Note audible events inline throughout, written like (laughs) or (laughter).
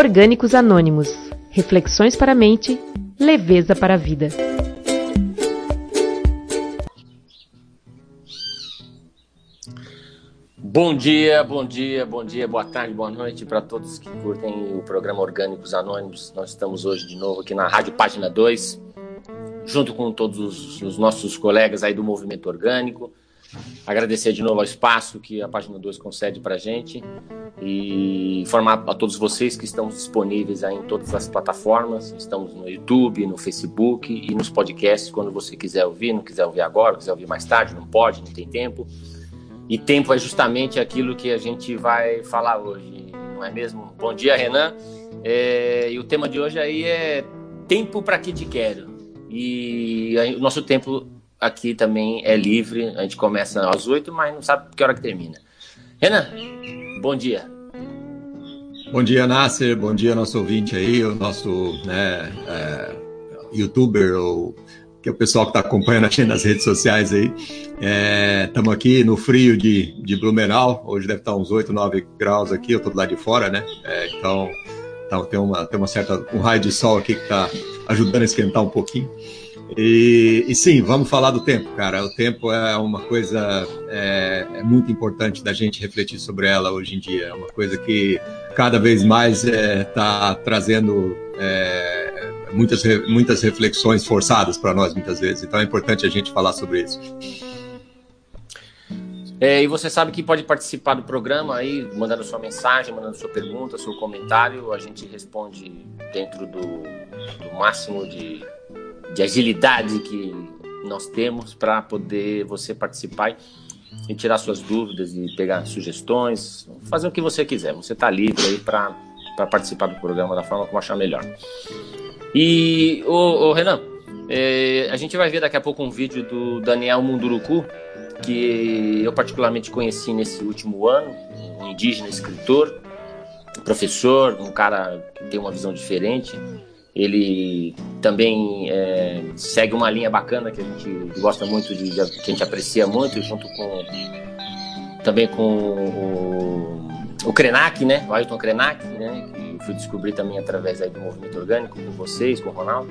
Orgânicos Anônimos. Reflexões para a mente, leveza para a vida. Bom dia, bom dia, bom dia, boa tarde, boa noite para todos que curtem o programa Orgânicos Anônimos. Nós estamos hoje de novo aqui na Rádio Página 2, junto com todos os, os nossos colegas aí do Movimento Orgânico. Agradecer de novo ao espaço que a página 2 concede para a gente e informar a todos vocês que estamos disponíveis aí em todas as plataformas. Estamos no YouTube, no Facebook e nos podcasts quando você quiser ouvir, não quiser ouvir agora, quiser ouvir mais tarde, não pode, não tem tempo. E tempo é justamente aquilo que a gente vai falar hoje, não é mesmo? Bom dia, Renan. É, e o tema de hoje aí é tempo para que te quero. E o nosso tempo aqui também é livre. A gente começa às oito, mas não sabe que hora que termina. Renan, bom dia. Bom dia, Nasser. Bom dia, nosso ouvinte aí, o nosso né, é, youtuber, ou que é o pessoal que está acompanhando a gente nas redes sociais aí. Estamos é, aqui no frio de, de Blumenau. Hoje deve estar uns 8, 9 graus aqui. Eu estou do lado de fora, né? É, então, então tem, uma, tem uma certa, um raio de sol aqui que está ajudando a esquentar um pouquinho. E, e, sim, vamos falar do tempo, cara. O tempo é uma coisa é, é, muito importante da gente refletir sobre ela hoje em dia. É uma coisa que cada vez mais está é, tá trazendo é, muitas, muitas reflexões forçadas para nós, muitas vezes. Então é importante a gente falar sobre isso. É, e você sabe que pode participar do programa aí, mandando sua mensagem, mandando sua pergunta, seu comentário. A gente responde dentro do, do máximo de de agilidade que nós temos para poder você participar e tirar suas dúvidas e pegar sugestões, fazer o que você quiser. Você está livre aí para participar do programa da forma como achar melhor. E, o Renan, é, a gente vai ver daqui a pouco um vídeo do Daniel Munduruku, que eu particularmente conheci nesse último ano, um indígena escritor, professor, um cara que tem uma visão diferente ele também é, segue uma linha bacana que a gente gosta muito, de, que a gente aprecia muito, junto com também com o, o Krenak, né? O Ailton Krenak, né? Que fui descobrir também através aí do movimento orgânico com vocês, com o Ronaldo.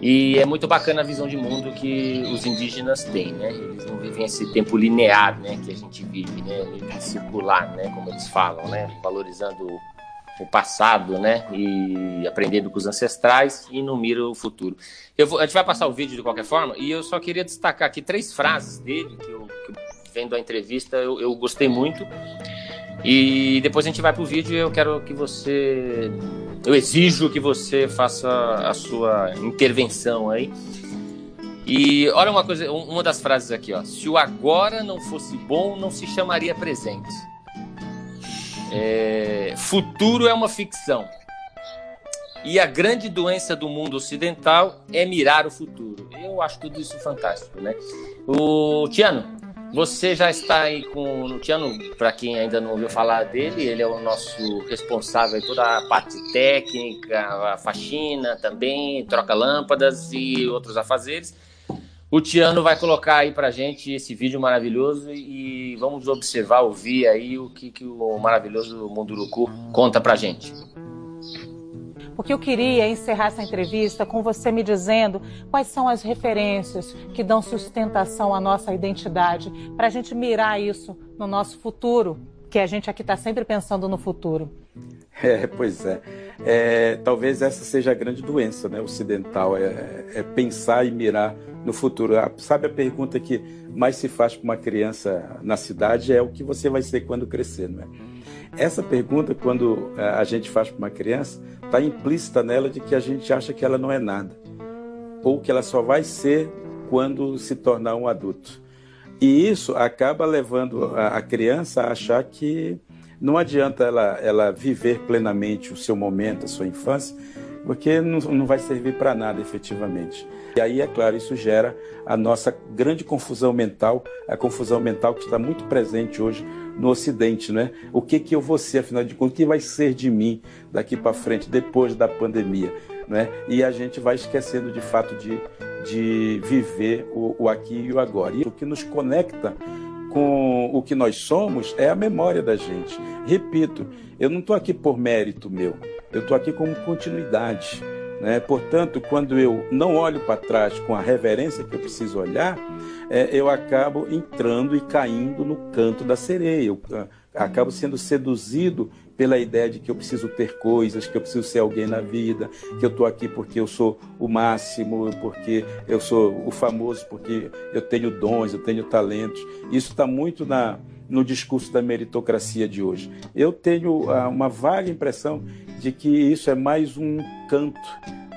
E é muito bacana a visão de mundo que os indígenas têm, né? Eles não vivem esse tempo linear, né? Que a gente vive, né? Circular, né? Como eles falam, né? Valorizando o passado, né? E aprendendo com os ancestrais e não mira o futuro. Vou, a gente vai passar o vídeo de qualquer forma e eu só queria destacar aqui três frases dele que eu, que vendo a entrevista eu, eu, gostei muito. E depois a gente vai para o vídeo e eu quero que você. Eu exijo que você faça a sua intervenção aí. E olha uma coisa, uma das frases aqui, ó. Se o agora não fosse bom, não se chamaria presente. É, futuro é uma ficção. E a grande doença do mundo ocidental é mirar o futuro. Eu acho tudo isso fantástico, né? O Tiano, você já está aí com o Tiano, para quem ainda não ouviu falar dele, ele é o nosso responsável por toda a parte técnica, a faxina também, troca lâmpadas e outros afazeres. O Tiano vai colocar aí pra gente esse vídeo maravilhoso e vamos observar, ouvir aí o que, que o maravilhoso Munduruku conta pra gente. Porque eu queria encerrar essa entrevista com você me dizendo quais são as referências que dão sustentação à nossa identidade, para a gente mirar isso no nosso futuro, que a gente aqui está sempre pensando no futuro. É, pois é. é. Talvez essa seja a grande doença né, ocidental, é, é pensar e mirar no futuro. Ah, sabe a pergunta que mais se faz para uma criança na cidade é o que você vai ser quando crescer, não é? Essa pergunta, quando eh, a gente faz para uma criança, está implícita nela de que a gente acha que ela não é nada, ou que ela só vai ser quando se tornar um adulto. E isso acaba levando a criança a achar que não adianta ela, ela viver plenamente o seu momento, a sua infância, porque não, não vai servir para nada efetivamente. E aí, é claro, isso gera a nossa grande confusão mental, a confusão mental que está muito presente hoje no Ocidente, né? O que que eu vou ser, afinal de contas, o que vai ser de mim daqui para frente, depois da pandemia, né? E a gente vai esquecendo de fato de, de viver o, o aqui e o agora. E o que nos conecta com o que nós somos é a memória da gente. Repito, eu não estou aqui por mérito meu. eu estou aqui como continuidade. Né? Portanto, quando eu não olho para trás com a reverência que eu preciso olhar, é, eu acabo entrando e caindo no canto da sereia. Eu ah, acabo sendo seduzido pela ideia de que eu preciso ter coisas, que eu preciso ser alguém na vida, que eu estou aqui porque eu sou o máximo, porque eu sou o famoso, porque eu tenho dons, eu tenho talentos. Isso está muito na, no discurso da meritocracia de hoje. Eu tenho ah, uma vaga impressão de que isso é mais um canto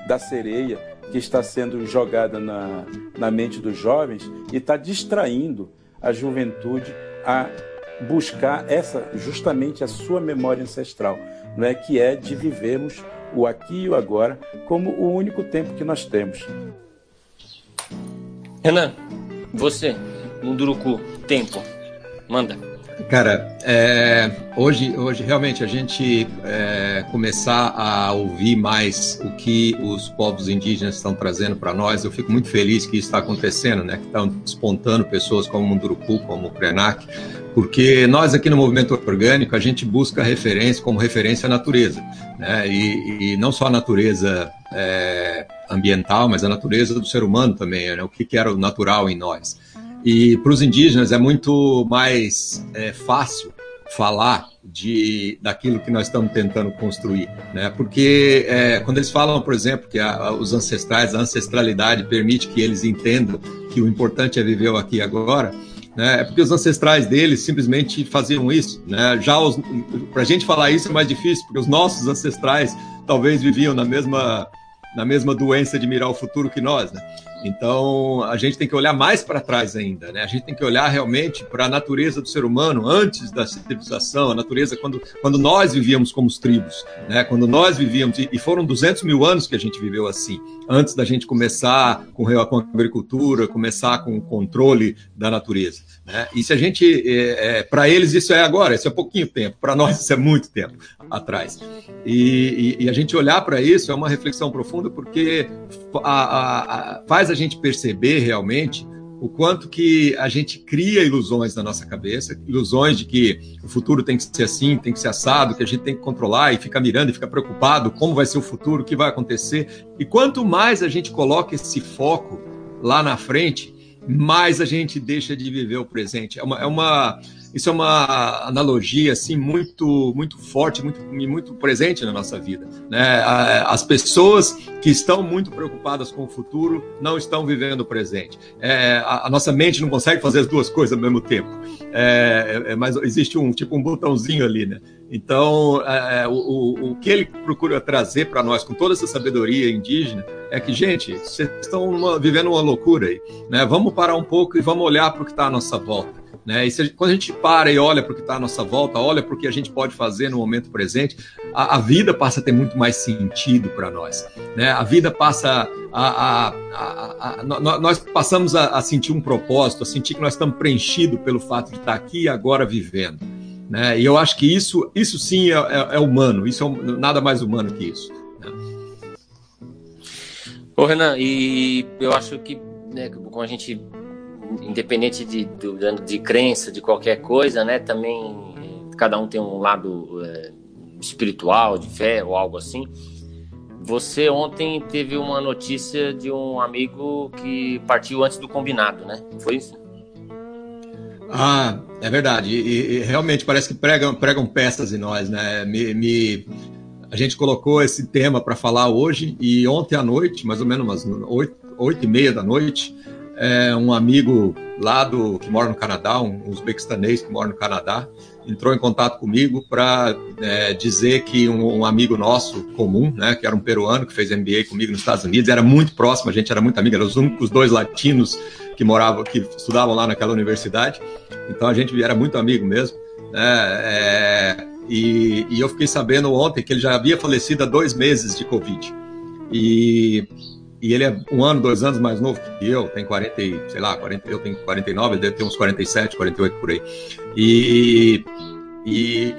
da sereia que está sendo jogada na, na mente dos jovens e está distraindo a juventude a buscar essa justamente a sua memória ancestral, não é que é de vivermos o aqui e o agora como o único tempo que nós temos. Renan, você, Munduruku, tempo, manda. Cara, é, hoje, hoje realmente a gente é, começar a ouvir mais o que os povos indígenas estão trazendo para nós, eu fico muito feliz que isso está acontecendo, né? Que estão despontando pessoas como o Munduruku, como o Krenak, porque nós aqui no movimento orgânico a gente busca referência como referência à natureza, né? E, e não só a natureza é, ambiental, mas a natureza do ser humano também, né? O que, que era o natural em nós. E para os indígenas é muito mais é, fácil falar de daquilo que nós estamos tentando construir, né? Porque é, quando eles falam, por exemplo, que a, os ancestrais, a ancestralidade permite que eles entendam que o importante é viver aqui e agora, né? É porque os ancestrais deles simplesmente faziam isso, né? Já para a gente falar isso é mais difícil, porque os nossos ancestrais talvez viviam na mesma na mesma doença de mirar o futuro que nós, né? Então, a gente tem que olhar mais para trás ainda, né? A gente tem que olhar realmente para a natureza do ser humano antes da civilização, a natureza quando, quando nós vivíamos como os tribos, né? Quando nós vivíamos, e foram 200 mil anos que a gente viveu assim, antes da gente começar com, a agricultura, começar com o controle da natureza, né? E se a gente, é, é, para eles isso é agora, isso é pouquinho tempo, para nós isso é muito tempo atrás. E, e, e a gente olhar para isso é uma reflexão profunda porque a, a, a, faz a gente perceber realmente o quanto que a gente cria ilusões na nossa cabeça, ilusões de que o futuro tem que ser assim, tem que ser assado, que a gente tem que controlar e fica mirando e fica preocupado como vai ser o futuro, o que vai acontecer. E quanto mais a gente coloca esse foco lá na frente, mais a gente deixa de viver o presente. É uma, é uma isso é uma analogia assim muito muito forte, muito muito presente na nossa vida. Né? As pessoas que estão muito preocupadas com o futuro não estão vivendo o presente. É, a, a, nossa mente não consegue fazer as duas coisas ao mesmo tempo. É, é, mas existe um tipo um botãozinho ali, né? Então, é, o, o, o que ele procura trazer para nós com toda essa sabedoria indígena é que, gente, vocês estão vivendo uma loucura aí, né? Vamos parar um pouco e vamos olhar para o que está à nossa volta. Né? E se, quando a gente para e olha para o que está à nossa volta, olha para o que a gente pode fazer no momento presente, a, a vida passa a ter muito mais sentido para nós. Né? A vida passa a, a, a nós passamos a, sentir um propósito, a sentir que nós estamos preenchidos pelo fato de estar aqui e agora vivendo. Né? E eu acho que isso, isso sim é, é, é humano, isso é nada mais humano que isso. Né? Ô Renan, e eu acho que né, como a gente independente de, de, de, crença, de qualquer coisa, né? Também cada um tem um lado é, espiritual, de fé ou algo assim. Você ontem teve uma notícia de um amigo que partiu antes do combinado, né? Foi isso? Ah, é verdade. E, e realmente parece que pregam, pregam peças em nós, né? Me, me... A gente colocou esse tema para falar hoje e ontem à noite, mais ou menos umas oito, oito e meia da noite, é, um amigo lá do que mora no Canadá, um uzbequistanês que mora no Canadá, entrou em contato comigo para é, dizer que um, um, amigo nosso comum, né, que era um peruano que fez MBA comigo nos Estados Unidos, era muito próximo, a gente era muito amigo, eram os únicos dois latinos que moravam, que estudavam lá naquela universidade, então a gente era muito amigo mesmo. Né, é, e, e eu fiquei sabendo ontem que ele já havia falecido há dois meses de Covid. E e ele é um ano, dois anos mais novo que eu, tem 40, sei lá, 40, eu tenho 49, ele deve ter uns 47, 48 por aí. E, e,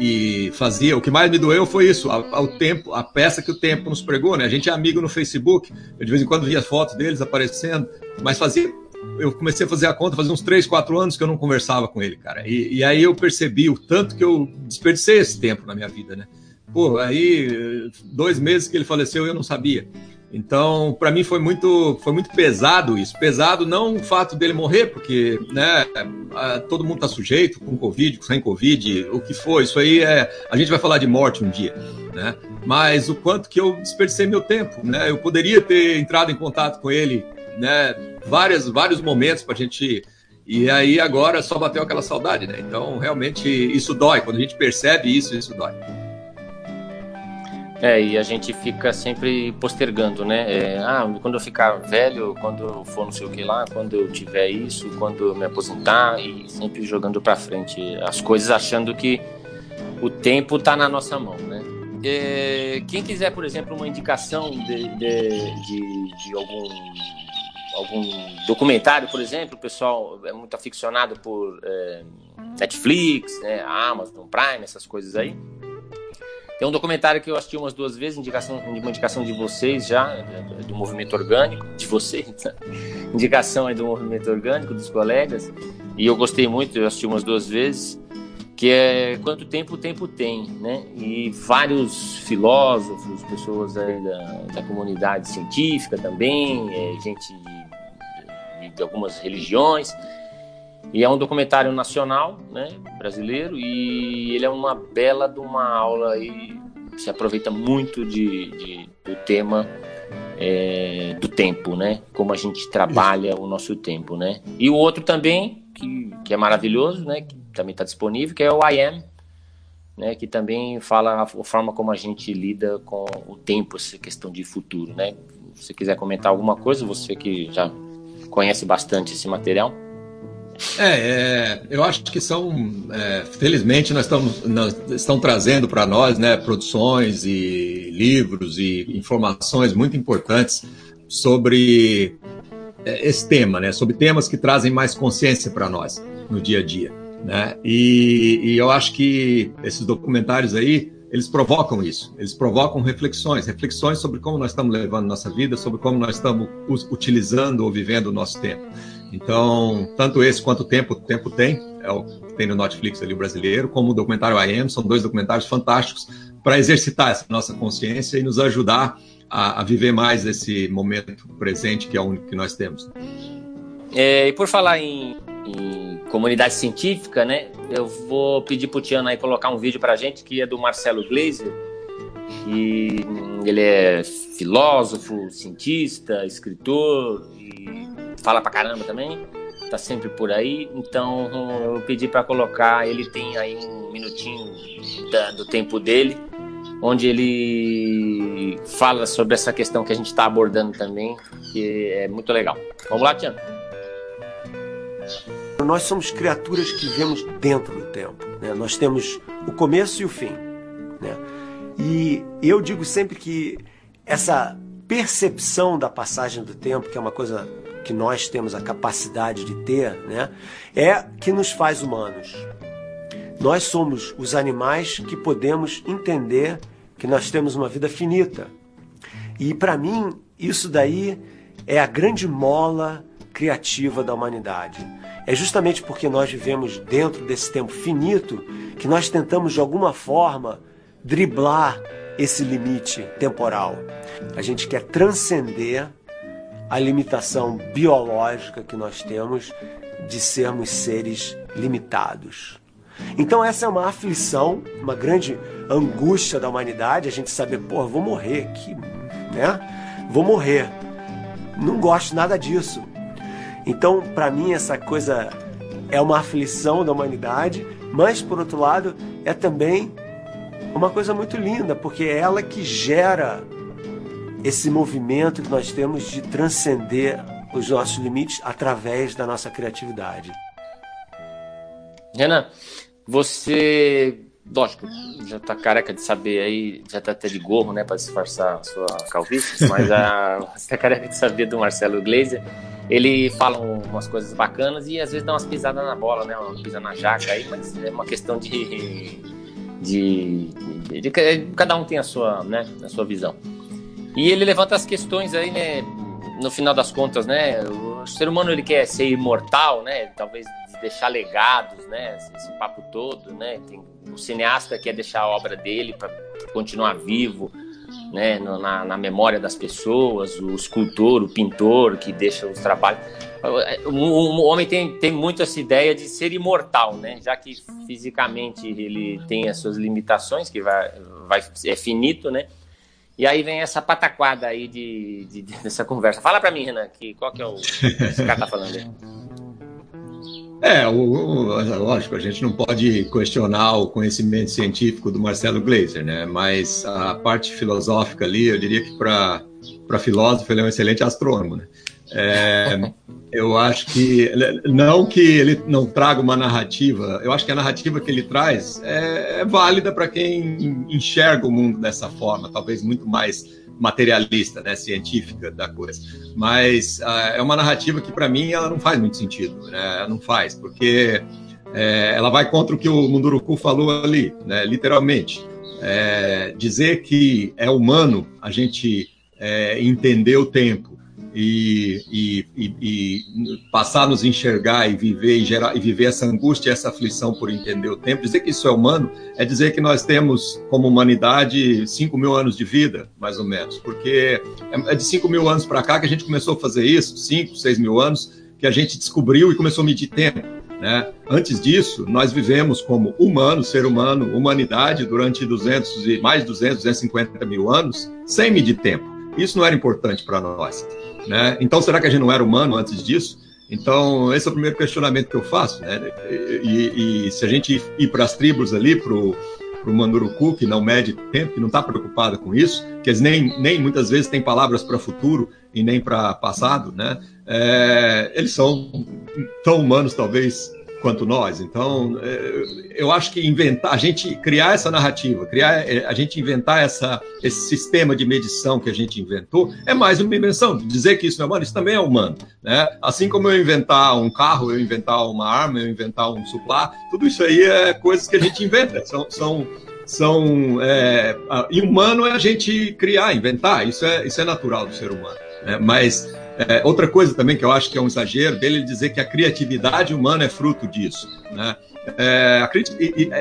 e fazia, o que mais me doeu foi isso, ao, tempo, a peça que o tempo nos pregou, né? A gente é amigo no Facebook, eu de vez em quando via fotos deles aparecendo, mas fazia eu comecei a fazer a conta fazia uns 3, 4 anos que eu não conversava com ele, cara. E, e, aí eu percebi o tanto que eu desperdicei esse tempo na minha vida, né? pô, aí dois meses que ele faleceu eu não sabia. Então, para mim foi muito, foi muito pesado isso. Pesado não o fato dele morrer, porque né, todo mundo está sujeito com Covid, sem Covid, o que for. Isso aí é. A gente vai falar de morte um dia, né? Mas o quanto que eu desperdicei meu tempo, né? Eu poderia ter entrado em contato com ele, né? Várias, vários momentos para a gente. E aí agora só bateu aquela saudade, né? Então, realmente, isso dói. Quando a gente percebe isso, isso dói. É, e a gente fica sempre postergando, né? É, ah, quando eu ficar velho, quando for não sei o que lá, quando eu tiver isso, quando eu me aposentar, e sempre jogando para frente as coisas, achando que o tempo está na nossa mão, né? É, quem quiser, por exemplo, uma indicação de, de, de, de algum algum documentário, por exemplo, o pessoal é muito aficionado por é, Netflix, né, Amazon Prime, essas coisas aí. Tem um documentário que eu assisti umas duas vezes, indicação, uma indicação de vocês já, do movimento orgânico, de vocês, né? (laughs) indicação aí do movimento orgânico, dos colegas, e eu gostei muito, eu assisti umas duas vezes, que é Quanto Tempo o Tempo Tem, né? E vários filósofos, pessoas aí da, da comunidade científica também, é, gente de, de, de algumas religiões, e é um documentário nacional, né, brasileiro, e ele é uma bela de uma aula e se aproveita muito de, de do tema é, do tempo, né? Como a gente trabalha o nosso tempo, né? E o outro também, que, que é maravilhoso, né? Que também está disponível, que é o I Am, né? Que também fala a forma como a gente lida com o tempo, essa questão de futuro, né? Se você quiser comentar alguma coisa, você que já conhece bastante esse material. É, é, eu acho que são, é, felizmente, nós estamos nós estão trazendo para nós, né, produções e livros e informações muito importantes sobre é, esse tema, né, sobre temas que trazem mais consciência para nós no dia a dia, né, e, e eu acho que esses documentários aí eles provocam isso, eles provocam reflexões, reflexões sobre como nós estamos levando nossa vida, sobre como nós estamos utilizando ou vivendo o nosso tempo. Então, tanto esse quanto o Tempo, Tempo Tem, é o que tem no Netflix ali o brasileiro, como o documentário I Am, são dois documentários fantásticos para exercitar essa nossa consciência e nos ajudar a, a, viver mais esse momento presente que é o único que nós temos. É, e por falar em, em, comunidade científica, né, eu vou pedir para o Tiano aí colocar um vídeo para a gente que é do Marcelo Gleiser, e ele é filósofo, cientista, escritor e fala pra caramba também, tá sempre por aí. Então eu pedi para colocar, ele tem aí um minutinho da, do tempo dele, onde ele fala sobre essa questão que a gente está abordando também, que é muito legal. Vamos lá, Tiano. Nós somos criaturas que vivemos dentro do tempo. Né? Nós temos o começo e o fim. Né? E eu digo sempre que essa percepção da passagem do tempo, que é uma coisa que nós temos a capacidade de ter, né, é que nos faz humanos. Nós somos os animais que podemos entender que nós temos uma vida finita. E para mim, isso daí é a grande mola criativa da humanidade. É justamente porque nós vivemos dentro desse tempo finito que nós tentamos de alguma forma driblar esse limite temporal. A gente quer transcender a limitação biológica que nós temos de sermos seres limitados. Então essa é uma aflição, uma grande angústia da humanidade, a gente saber, pô, vou morrer aqui, né? Vou morrer. Não gosto nada disso. Então, para mim essa coisa é uma aflição da humanidade, mas por outro lado, é também uma coisa muito linda, porque é ela que gera esse movimento que nós temos de transcender os nossos limites através da nossa criatividade. Renan, você, lógico, já está careca de saber aí, já está até de gorro, né, para disfarçar a sua calvície, mas a, você está careca de saber do Marcelo Gleiser. Ele fala umas coisas bacanas e às vezes dá umas pisadas na bola, né, uma pisa na jaca aí, mas é uma questão de de, de, de, cada um tem a sua, né, a sua visão. E ele levanta as questões aí, né, no final das contas, né, o ser humano ele quer ser imortal, né, talvez deixar legados, né, esse papo todo, né, tem o cineasta quer deixar a obra dele para continuar vivo, né, na, na, memória das pessoas, o escultor, o pintor que deixa os trabalhos. O, o, homem tem, tem muito essa ideia de ser imortal, né? Já que fisicamente ele tem as suas limitações, que vai, vai é finito, né? E aí vem essa pataquada aí de, de, dessa conversa. Fala para mim, Renan, que, qual que é o esse cara tá falando aí? É, o, o, lógico, a gente não pode questionar o conhecimento científico do Marcelo Gleiser, né? Mas a parte filosófica ali, eu diria que para filósofo ele é um excelente astrônomo, né? É, eu acho que não que ele não traga uma narrativa, eu acho que a narrativa que ele traz é, é válida para quem enxerga o mundo dessa forma, talvez muito mais materialista, né, científica da coisa. Mas uh, é uma narrativa que para mim ela não faz muito sentido, né? Não faz, porque é, ela vai contra o que o Munduruku falou ali, né? Literalmente, é, dizer que é humano a gente é, entender o tempo e, e, e, e, passar a nos enxergar e viver e, gerar, e viver essa angústia, essa aflição por entender o tempo. Dizer que isso é humano é dizer que nós temos, como humanidade, 5 mil anos de vida, mais ou menos, porque é, é de 5 mil anos para cá que a gente começou a fazer isso, 5, 6 mil anos, que a gente descobriu e começou a medir tempo. Né? Antes disso, nós vivemos como humano, ser humano, humanidade, durante 200 e mais de 200, 250 mil anos, sem medir tempo. Isso não era importante para nós. Né? Então, será que a gente não era humano antes disso? Então, esse é o primeiro questionamento que eu faço. Né? E, e se a gente ir para as tribos ali, para o Manduruku, que não mede tempo, que não está preocupado com isso, que eles nem, nem muitas vezes têm palavras para futuro e nem para passado, né? É, eles são tão humanos, talvez, quanto nós. Então, é, eu acho que inventar, a gente criar essa narrativa, criar, é, a gente inventar essa, esse sistema de medição que a gente inventou, é mais uma invenção. Dizer que isso é humano, isso também é humano. Né? Assim como eu inventar um carro, eu inventar uma arma, eu inventar um suplá, tudo isso aí é coisas que a gente inventa. São, são, são é, humano é a gente criar, inventar. Isso é, isso é natural do ser humano. Né? Mas é, outra coisa também que eu acho que é um exagero dele dizer que a criatividade humana é fruto disso. Né? É,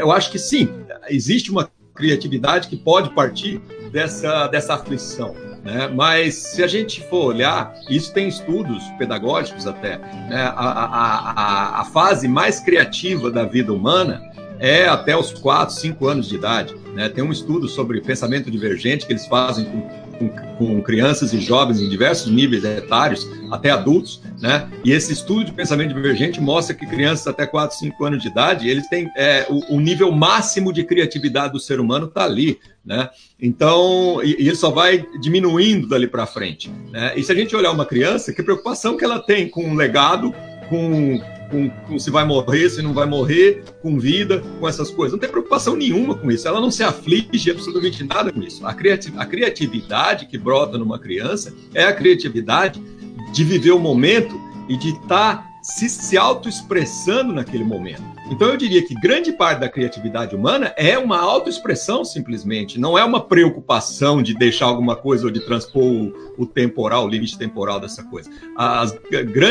eu acho que sim, existe uma criatividade que pode partir dessa, dessa aflição. Né? Mas se a gente for olhar, isso tem estudos pedagógicos até, né? a, a, a, a fase mais criativa da vida humana é até os 4, 5 anos de idade. Né? Tem um estudo sobre pensamento divergente que eles fazem com com, com, crianças e jovens em diversos níveis etários, até adultos, né? E esse estudo de pensamento divergente mostra que crianças até 4, 5 anos de idade, eles têm é, o, o, nível máximo de criatividade do ser humano está ali, né? Então, e, e, ele só vai diminuindo dali para frente, né? E se a gente olhar uma criança, que preocupação que ela tem com o legado, com com, com, se vai morrer, se não vai morrer, com vida, com essas coisas. Não tem preocupação nenhuma com isso. Ela não se aflige absolutamente nada com isso. A, criati a criatividade que brota numa criança é a criatividade de viver o momento e de estar tá se, se auto-expressando naquele momento. Então eu diria que grande parte da criatividade humana é uma autoexpressão simplesmente, não é uma preocupação de deixar alguma coisa ou de transpor o, o temporal, o limite temporal dessa coisa. As,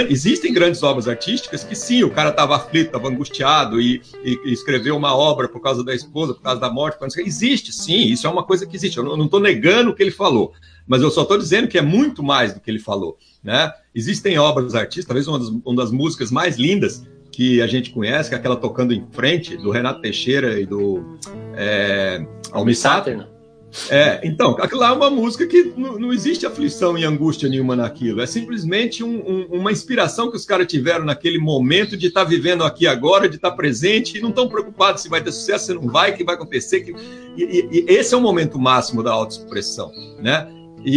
existem grandes obras artísticas que sim, o cara estava aflito, estava angustiado e, e, e, escreveu uma obra por causa da esposa, por causa da morte. Existe sim, isso é uma coisa que existe. Eu não estou negando o que ele falou, mas eu só estou dizendo que é muito mais do que ele falou. Né? Existem obras artísticas, talvez uma das, uma das músicas mais lindas que a gente conhece, que é aquela tocando em frente, do Renato Teixeira e do é, Almissater. É, então, aquilo lá é uma música que não, não, existe aflição e angústia nenhuma naquilo. É simplesmente um, um, uma inspiração que os caras tiveram naquele momento de estar tá vivendo aqui agora, de estar tá presente e não estão preocupados se vai ter sucesso, se não vai, o que vai acontecer. Que... E, e, e, esse é o momento máximo da autoexpressão, né? E,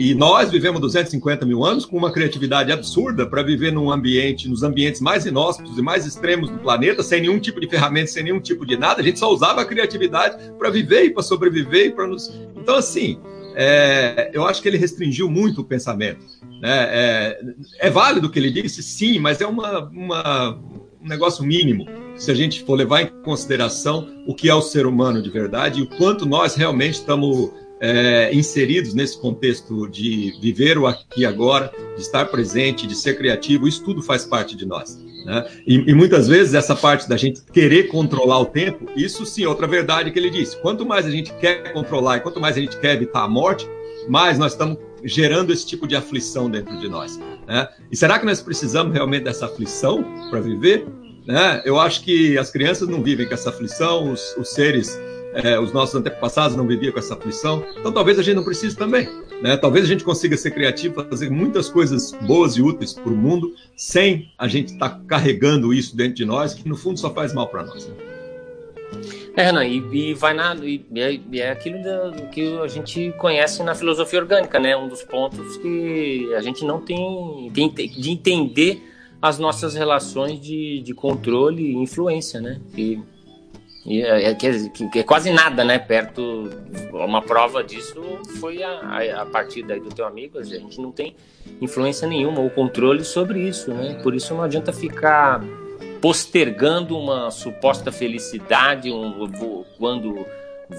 e, e, nós vivemos 250 mil anos com uma criatividade absurda para viver num ambiente, nos ambientes mais inóspitos e mais extremos do planeta, sem nenhum tipo de ferramenta, sem nenhum tipo de nada. A gente só usava a criatividade para viver e para sobreviver e para nos. Então, assim, é, eu acho que ele restringiu muito o pensamento. Né? É, é, válido o que ele disse, sim, mas é uma, uma, um negócio mínimo. Se a gente for levar em consideração o que é o ser humano de verdade e o quanto nós realmente estamos é, inseridos nesse contexto de viver o aqui e agora, de estar presente, de ser criativo, isso tudo faz parte de nós. Né? E, e, muitas vezes essa parte da gente querer controlar o tempo, isso sim, outra verdade que ele disse. Quanto mais a gente quer controlar e quanto mais a gente quer evitar a morte, mais nós estamos gerando esse tipo de aflição dentro de nós. Né? E será que nós precisamos realmente dessa aflição para viver? Né? Eu acho que as crianças não vivem com essa aflição, os, os seres é, os nossos antepassados não viviam com essa aflição, então talvez a gente não precise também. Né? Talvez a gente consiga ser criativo, fazer muitas coisas boas e úteis para o mundo, sem a gente estar tá carregando isso dentro de nós, que no fundo só faz mal para nós. Né? É, Renan, e, e vai na. E é, e é aquilo da, que a gente conhece na filosofia orgânica, né? Um dos pontos que a gente não tem, tem de entender as nossas relações de, de controle e influência, né? E e é, é, é quase nada, né? Perto. Uma prova disso foi a, a partir daí do teu amigo. A gente não tem influência nenhuma ou controle sobre isso, né? Por isso não adianta ficar postergando uma suposta felicidade um, vou, quando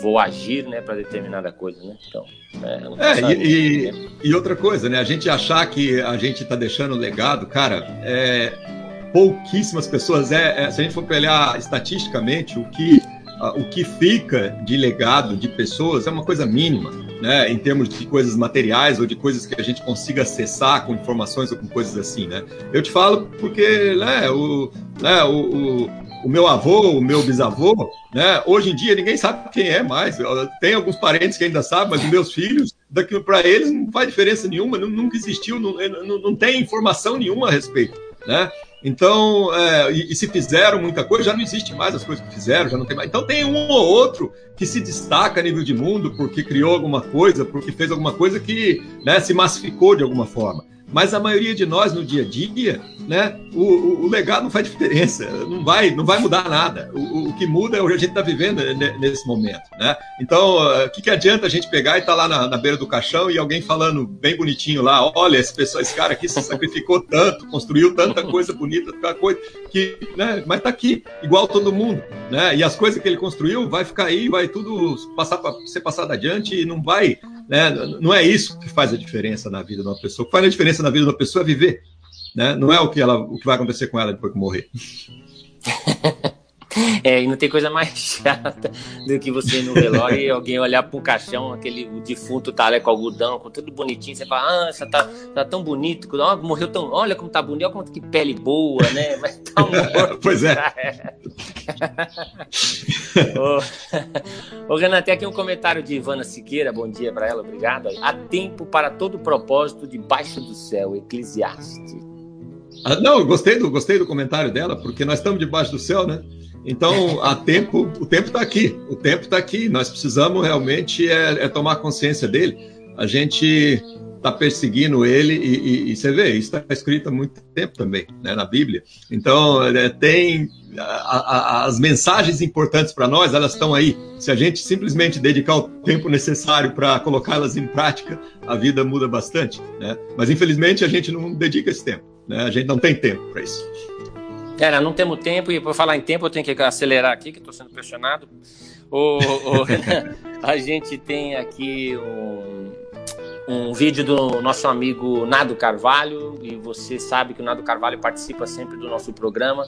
vou agir, né, para determinada coisa, né? Então, é, é e, e, e, outra coisa, né? A gente achar que a gente está deixando legado, cara, é, pouquíssimas pessoas. É, é, se a gente for olhar estatisticamente, o que, o que fica de legado de pessoas é uma coisa mínima, né? Em termos de coisas materiais ou de coisas que a gente consiga acessar com informações ou com coisas assim, né? Eu te falo porque, né, o, né, o, o o meu avô, o meu bisavô, né? Hoje em dia ninguém sabe quem é mais. Tem alguns parentes que ainda sabem, mas os meus filhos, daqui para eles não faz diferença nenhuma, nunca existiu, não, não, não tem informação nenhuma a respeito, né? Então, é, e, e, se fizeram muita coisa, já não existe mais as coisas que fizeram, já não tem mais. Então tem um ou outro que se destaca a nível de mundo porque criou alguma coisa, porque fez alguma coisa que né, se massificou de alguma forma. Mas a maioria de nós no dia a dia, né, o, o, o legado não faz diferença, não vai, não vai mudar nada. O, o que muda é o que a gente está vivendo nesse momento, né? Então, o que, que adianta a gente pegar e estar tá lá na, na, beira do caixão e alguém falando bem bonitinho lá, olha, esse, pessoa, esse cara aqui se sacrificou tanto, construiu tanta coisa bonita, tanta coisa que, né? Mas está aqui, igual todo mundo, né? E as coisas que ele construiu vai ficar aí, vai tudo passar para ser passado adiante e não vai né? Não é isso que faz a diferença na vida de uma pessoa. O que faz a diferença na vida de uma pessoa é viver. Né? Não é o que, ela, o que vai acontecer com ela depois que morrer. (laughs) (laughs) É, e não tem coisa mais (laughs) chata do que você ir no velório e alguém olhar para um caixão, aquele o defunto tá ali com algodão, com tudo bonitinho, você fala, ah, você tá, tá tão bonito, oh, morreu tão. Olha como tá bonito, olha como que pele boa, né? (laughs) Mas tá morto. pois é. ô, ô, Renan, tem aqui um comentário de Ivana Siqueira, bom dia para ela, obrigado. Há tempo para todo propósito debaixo do céu, Eclesiastes. Ah, não, gostei do, gostei do comentário dela, porque nós estamos debaixo do céu, né? Então, há tempo, o tempo está aqui, o tempo está aqui. Nós precisamos realmente é, é, tomar consciência dele. A gente está perseguindo ele e, e, e, você vê, isso está escrito há muito tempo também, né, na Bíblia. Então, é, tem a, a, as mensagens importantes para nós, elas estão aí. Se a gente simplesmente dedicar o tempo necessário para colocá-las em prática, a vida muda bastante, né? Mas infelizmente a gente não dedica esse tempo, né? A gente não tem tempo para isso. Cara, não temos tempo, e por falar em tempo, eu tenho que acelerar aqui, que estou sendo pressionado. O, o, (laughs) a gente tem aqui um, um vídeo do nosso amigo Nado Carvalho, e você sabe que o Nado Carvalho participa sempre do nosso programa,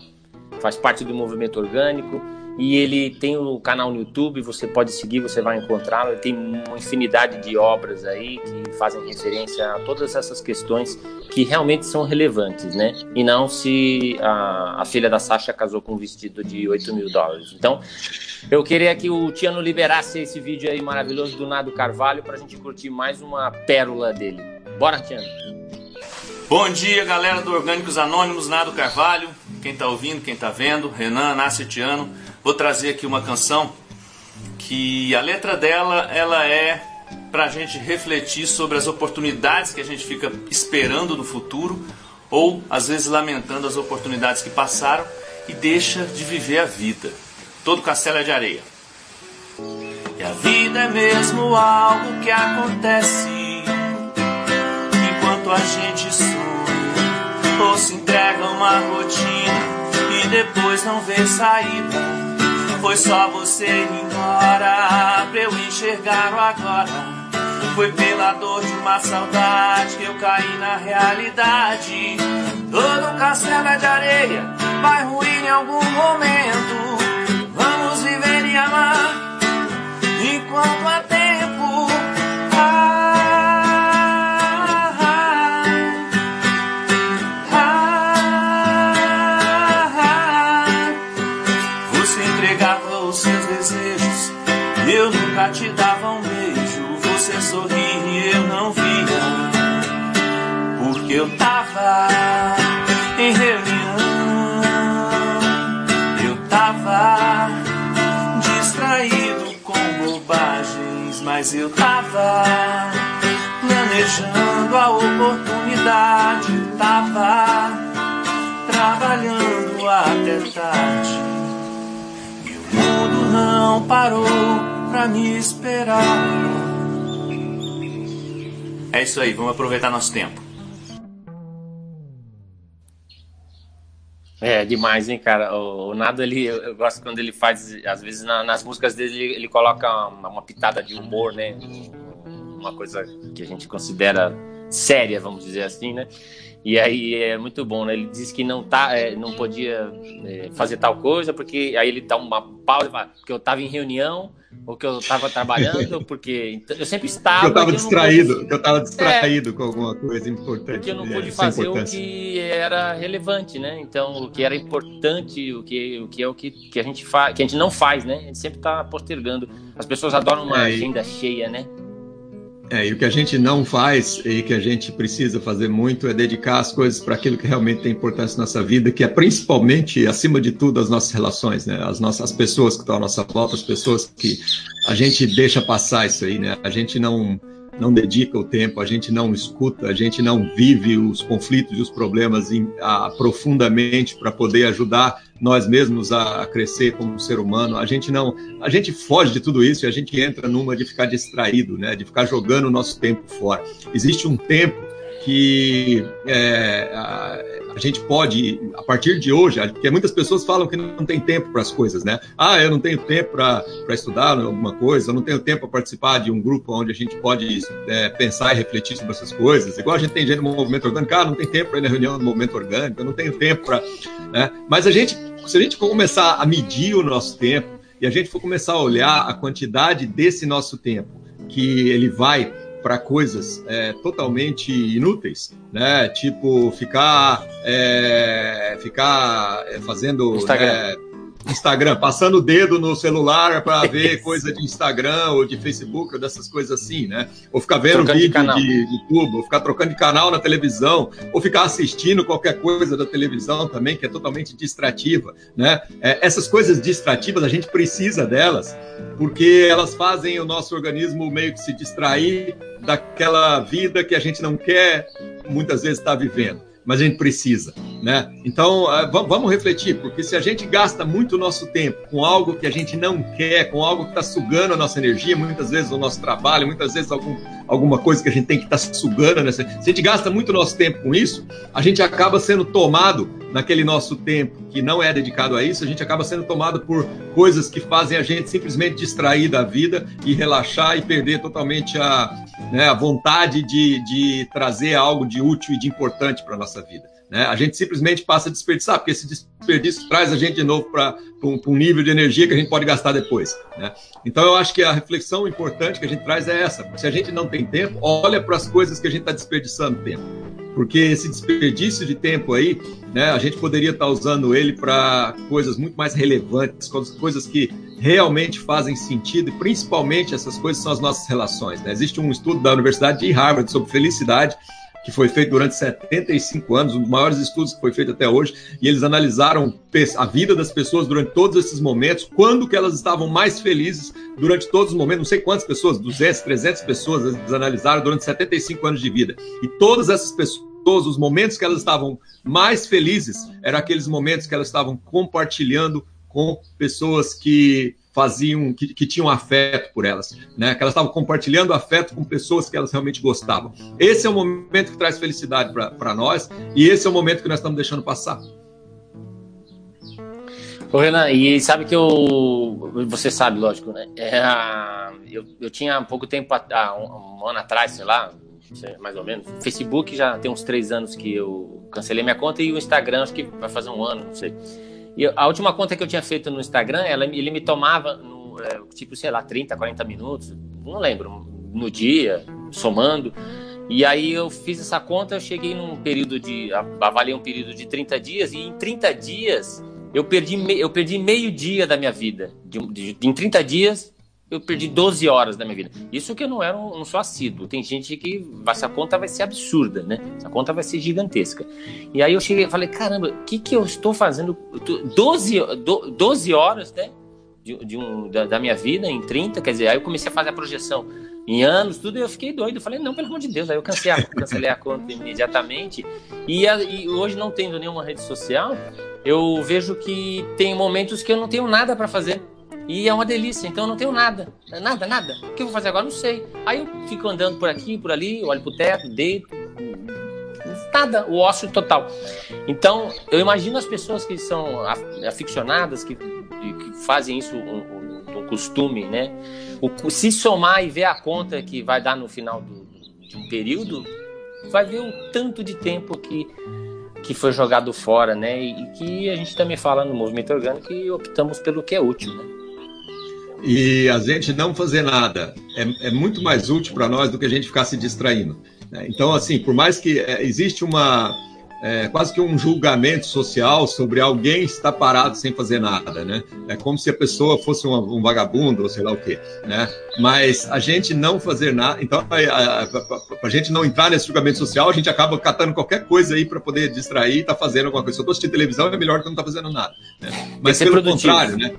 faz parte do movimento orgânico. E ele tem o canal no YouTube, você pode seguir, você vai encontrá-lo. Ele tem uma infinidade de obras aí que fazem referência a todas essas questões que realmente são relevantes, né? E não se a, a filha da Sasha casou com um vestido de 8 mil dólares. Então, eu queria que o Tiano liberasse esse vídeo aí maravilhoso do Nado Carvalho para a gente curtir mais uma pérola dele. Bora, Tiano! Bom dia, galera do Orgânicos Anônimos, Nado Carvalho. Quem está ouvindo, quem está vendo, Renan, Nácio Tiano. Vou trazer aqui uma canção que a letra dela ela é para a gente refletir sobre as oportunidades que a gente fica esperando no futuro ou às vezes lamentando as oportunidades que passaram e deixa de viver a vida. Todo castelo é de areia. E a vida é mesmo algo que acontece enquanto a gente sonha ou se entrega uma rotina e depois não vê saída. Foi só você ir embora pra eu enxergar o agora. Foi pela dor de uma saudade que eu caí na realidade. Todo castelo é de areia, vai ruir em algum momento. Vamos viver e amar enquanto há tempo. Eu tava em reunião. Eu tava distraído com bobagens, mas eu tava planejando a oportunidade. Tava trabalhando até tarde. E o mundo não parou pra me esperar. É isso aí, vamos aproveitar nosso tempo. É demais, hein, cara? O, o Nado, ele, eu, gosto quando ele faz, às vezes na- nas músicas dele, ele, ele coloca uma, uma pitada de humor, né? Uma coisa que a gente considera séria, vamos dizer assim, né? E aí é muito bom, né? Ele diz que não, tá, é, não podia é, fazer tal coisa, porque aí ele dá uma pausa, porque eu estava em reunião, ou que eu estava trabalhando, (laughs) porque então, eu sempre estava. que eu estava distraído, pude- que eu estava distraído com alguma coisa importante. porque eu não pude fazer o que era relevante, né? Então, o que era importante, o que, o que é o que, que a gente faz, que a gente não faz, né? A gente sempre está postergando. As pessoas adoram uma É, agenda cheia, né? É, e o que a gente não faz e que a gente precisa fazer muito é dedicar as coisas para aquilo que realmente tem importância na nossa vida, que é principalmente, acima de tudo, as nossas relações, né? As nossas as pessoas que estão à nossa volta, as pessoas que a gente deixa passar isso aí, né? A gente não não dedica o tempo, a gente não escuta, a gente não vive os conflitos e os problemas em- a- profundamente para poder ajudar nós mesmos a, crescer como ser humano. A gente não, a gente foge de tudo isso e a gente entra numa de ficar distraído, né? De ficar jogando o nosso tempo fora. Existe um tempo que é, a, gente pode, a partir de hoje, porque muitas pessoas falam que não tem tempo para as coisas, né? Ah, eu não tenho tempo para estudar alguma coisa, eu não tenho tempo para participar de um grupo onde a gente pode é, pensar e refletir sobre essas coisas. Igual a gente tem gente no movimento orgânico, ah, não tem tempo para ir na reunião do movimento orgânico, eu não tenho tempo para. Né? Mas a gente, se a gente começar a medir o nosso tempo e a gente for começar a olhar a quantidade desse nosso tempo que ele vai para coisas é, totalmente inúteis, né? Tipo ficar é, ficar é, fazendo Instagram. né, Instagram, passando o dedo no celular para ver coisa de Instagram ou de Facebook ou dessas coisas assim, né? Ou ficar vendo Trocando de vídeo de, de YouTube, ou ficar trocando de canal na televisão, ou ficar assistindo qualquer coisa da televisão também, que é totalmente distrativa, né? É, essas coisas distrativas, a gente precisa delas, porque elas fazem o nosso organismo meio que se distrair daquela vida que a gente não quer muitas vezes estar vivendo, mas a gente precisa, né? Então, ah, va- vamos refletir, porque se a gente gasta muito nosso tempo com algo que a gente não quer, com algo que está sugando a nossa energia, muitas vezes o nosso trabalho, muitas vezes algum, alguma coisa que a gente tem que estar sugando, nessa, se a gente gasta muito nosso tempo com isso, a gente acaba sendo tomado naquele nosso tempo que não é dedicado a isso, a gente acaba sendo tomado por coisas que fazem a gente simplesmente distrair da vida e relaxar e perder totalmente a, né, a vontade de, de trazer algo de útil e de importante para a nossa vida. Né? A gente simplesmente passa a desperdiçar, porque esse desperdício traz a gente de novo para um, um nível de energia que a gente pode gastar depois. Né? Então eu acho que a reflexão importante que a gente traz é essa. Se a gente não tem tempo, olha para as coisas que a gente está desperdiçando tempo. Porque esse desperdício de tempo aí, né, a gente poderia estar usando ele para coisas muito mais relevantes, coisas- que realmente fazem sentido, e principalmente essas coisas são as nossas relações. né? Existe um estudo da Universidade de Harvard sobre felicidade, que foi feito durante 75 anos, um dos maiores estudos que foi feito até hoje, e eles analisaram a vida das pessoas durante todos esses momentos, quando que elas estavam mais felizes durante todos os momentos, não sei quantas pessoas, 200, 300 pessoas eles analisaram durante 75 anos de vida. E todas essas pessoas, os momentos que elas estavam mais felizes, eram aqueles momentos que elas estavam compartilhando com pessoas que faziam, que, que tinham afeto por elas, né? Que elas estavam compartilhando afeto com pessoas que elas realmente gostavam. Esse é o momento que traz felicidade para nós e esse é o momento que nós estamos deixando passar. Ô, Renan, e sabe que eu. Você sabe, lógico, né? É, eu, eu tinha há pouco tempo, há um, um ano atrás, sei lá, mais ou menos. Facebook já tem uns três anos que eu cancelei minha conta e o Instagram acho que vai fazer um ano, não sei. E a última conta que eu tinha feito no Instagram, ela, ele me tomava, no, é, tipo, sei lá, 30, 40 minutos, não lembro, no dia, somando. E aí eu fiz essa conta, eu cheguei num período de. avaliei um período de 30 dias, e em 30 dias eu perdi, eu perdi meio dia da minha vida. De, de, em 30 dias, eu perdi 12 horas da minha vida. Isso que eu não era um, não sou assíduo. Tem gente que essa conta vai ser absurda, né? Essa conta vai ser gigantesca. E aí eu cheguei e falei, caramba, o que, que eu estou fazendo? 12, 12 horas, né? De, de um, da, da, minha vida em 30, quer dizer, aí eu comecei a fazer a projeção em anos, tudo, e eu fiquei doido. Eu falei, não, pelo amor de Deus. Aí eu cancelei a, cancelei a conta imediatamente. E, a, e hoje, não tendo nenhuma rede social, eu vejo que tem momentos que eu não tenho nada para fazer e é uma delícia, então eu não tenho nada. Nada, nada. O que eu vou fazer agora? Não sei. Aí eu fico andando por aqui, por ali, olho pro teto, deito. Nada, o ócio total. Então, eu imagino as pessoas que são aficionadas, que, que fazem isso um, um, costume, né? O, se somar e ver a conta que vai dar no final do, de um período, vai ver o tanto de tempo que que foi jogado fora, né? E, que a gente também fala no movimento orgânico que optamos pelo que é útil, né? E a gente não fazer nada é, é muito mais útil para nós do que a gente ficar se distraindo. Né? Então, assim, por mais que é, existe uma é, quase que um julgamento social sobre alguém estar parado sem fazer nada, né? É como se a pessoa fosse um, um vagabundo ou sei lá o quê, né? Mas a gente não fazer nada, então para a gente não entrar nesse julgamento social, a gente acaba catando qualquer coisa aí para poder distrair, tá fazendo alguma coisa. Se eu tô assistindo televisão é melhor que não tá fazendo nada. Né? Mas pelo produtivo. contrário, né?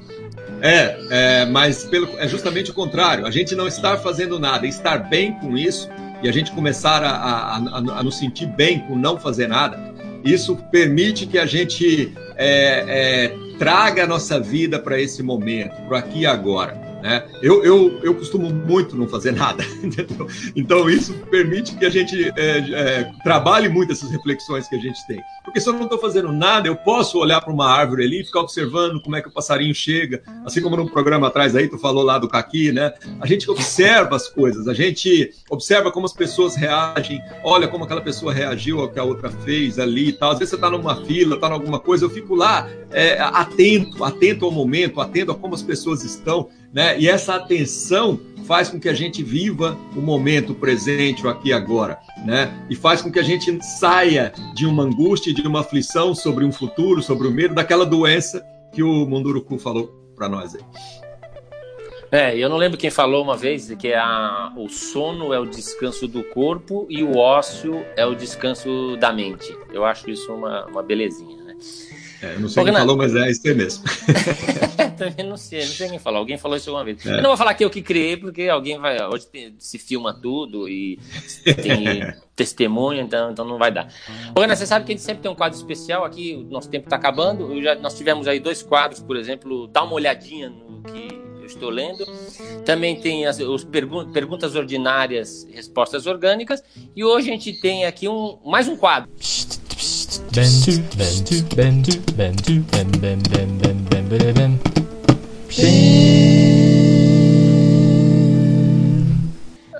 É, é, mas pelo, é justamente o contrário. A gente não estar fazendo nada, estar bem com isso e a gente começar a, a, a, a nos sentir bem com não fazer nada, isso permite que a gente é, é, traga a nossa vida para esse momento, para aqui e agora. Né? Eu, eu, eu costumo muito não fazer nada, (laughs) entendeu? Então isso permite que a gente é, é, trabalhe muito essas reflexões que a gente tem. Porque se eu não estou fazendo nada, eu posso olhar para uma árvore ali e ficar observando como é que o passarinho chega, assim como no programa atrás aí, tu falou lá do caqui, né? A gente observa as coisas, a gente observa como as pessoas reagem, olha como aquela pessoa reagiu ao que a outra fez ali e tal. Às vezes você está numa fila, está em alguma coisa, eu fico lá é, atento, atento ao momento, atento a como as pessoas estão. Né? E essa atenção faz com que a gente viva o momento presente, o aqui e agora, né? E faz com que a gente saia de uma angústia, de uma aflição sobre um futuro, sobre o medo, daquela doença que o Munduruku falou para nós aí. É, eu não lembro quem falou uma vez que a, o sono é o descanso do corpo e o ócio é o descanso da mente. Eu acho isso uma, uma belezinha, né? É, eu não sei quem falou, mas é isso aí mesmo. (laughs) Também não sei, não sei quem falou. Alguém falou isso uma vez. É. Eu não vou falar que eu que criei, porque alguém vai. Hoje se filma tudo e tem (laughs) testemunha, então, então não vai dar. Ana, você sabe que a gente sempre tem um quadro especial aqui, o nosso tempo está acabando. Já, nós tivemos aí dois quadros, por exemplo, dá uma olhadinha no que eu estou lendo. Também tem as os pergun perguntas ordinárias, respostas orgânicas. E hoje a gente tem aqui um, mais um quadro.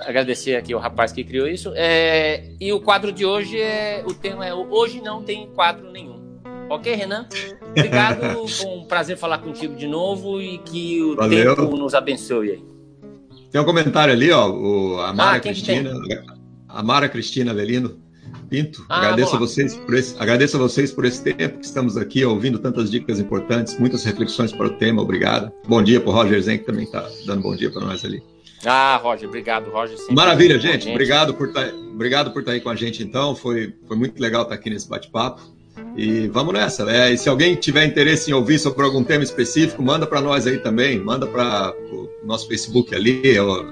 Agradecer aqui o rapaz que criou isso. É, e o quadro de hoje é. O tema é Hoje não tem quadro nenhum. Ok, Renan? Obrigado. (laughs) Foi um prazer falar contigo de novo e que o Valeu. tempo nos abençoe aí. Tem um comentário ali, ó. O, a Mara ah, Cristina. A Mara Cristina Avelino Pinto, ah, agradeço a vocês por esse, agradeço a vocês por esse tempo que estamos aqui ouvindo tantas dicas importantes, muitas reflexões para o tema. Obrigado. Bom dia para o Roger Zen que também está dando bom dia para nós ali. Ah, Roger, obrigado, Roger. Maravilha, gente. gente. Obrigado por estar, tá, obrigado por estar tá aí com a gente. Então, foi, foi muito legal estar aqui nesse bate-papo. E vamos nessa. É, e se alguém tiver interesse em ouvir sobre algum tema específico, manda para nós aí também. Manda para o nosso Facebook ali, ou,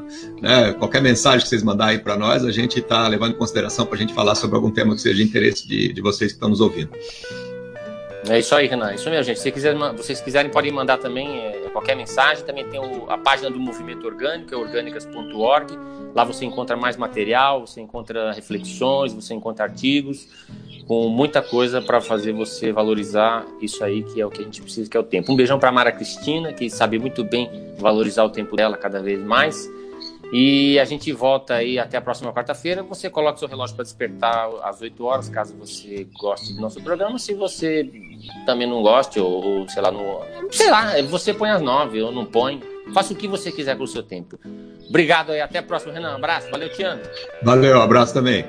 né, qualquer mensagem que vocês mandarem para nós, a gente está levando em consideração para a gente falar sobre algum tema que seja de interesse de, de vocês que estão nos ouvindo. É isso aí, Renan. Isso mesmo, gente. Se quiser, vocês quiserem, podem mandar também é, qualquer mensagem. Também tem o, a página do Movimento Orgânico, é orgânicas.org. Lá você encontra mais material, você encontra reflexões, você encontra artigos com muita coisa para fazer você valorizar isso aí que é o que a gente precisa, que é o tempo. Um beijão para Mara Cristina, que sabe muito bem valorizar o tempo dela cada vez mais. E a gente volta aí até a próxima quarta-feira. Você coloca seu relógio para despertar às 8 horas, caso você goste do nosso programa. Se você também não goste, ou, ou sei lá, não, sei lá, você põe às 9 ou não põe. Faça o que você quiser com o seu tempo. Obrigado aí, até a próxima, Renan. Um abraço, valeu, Tiano. Valeu, abraço também.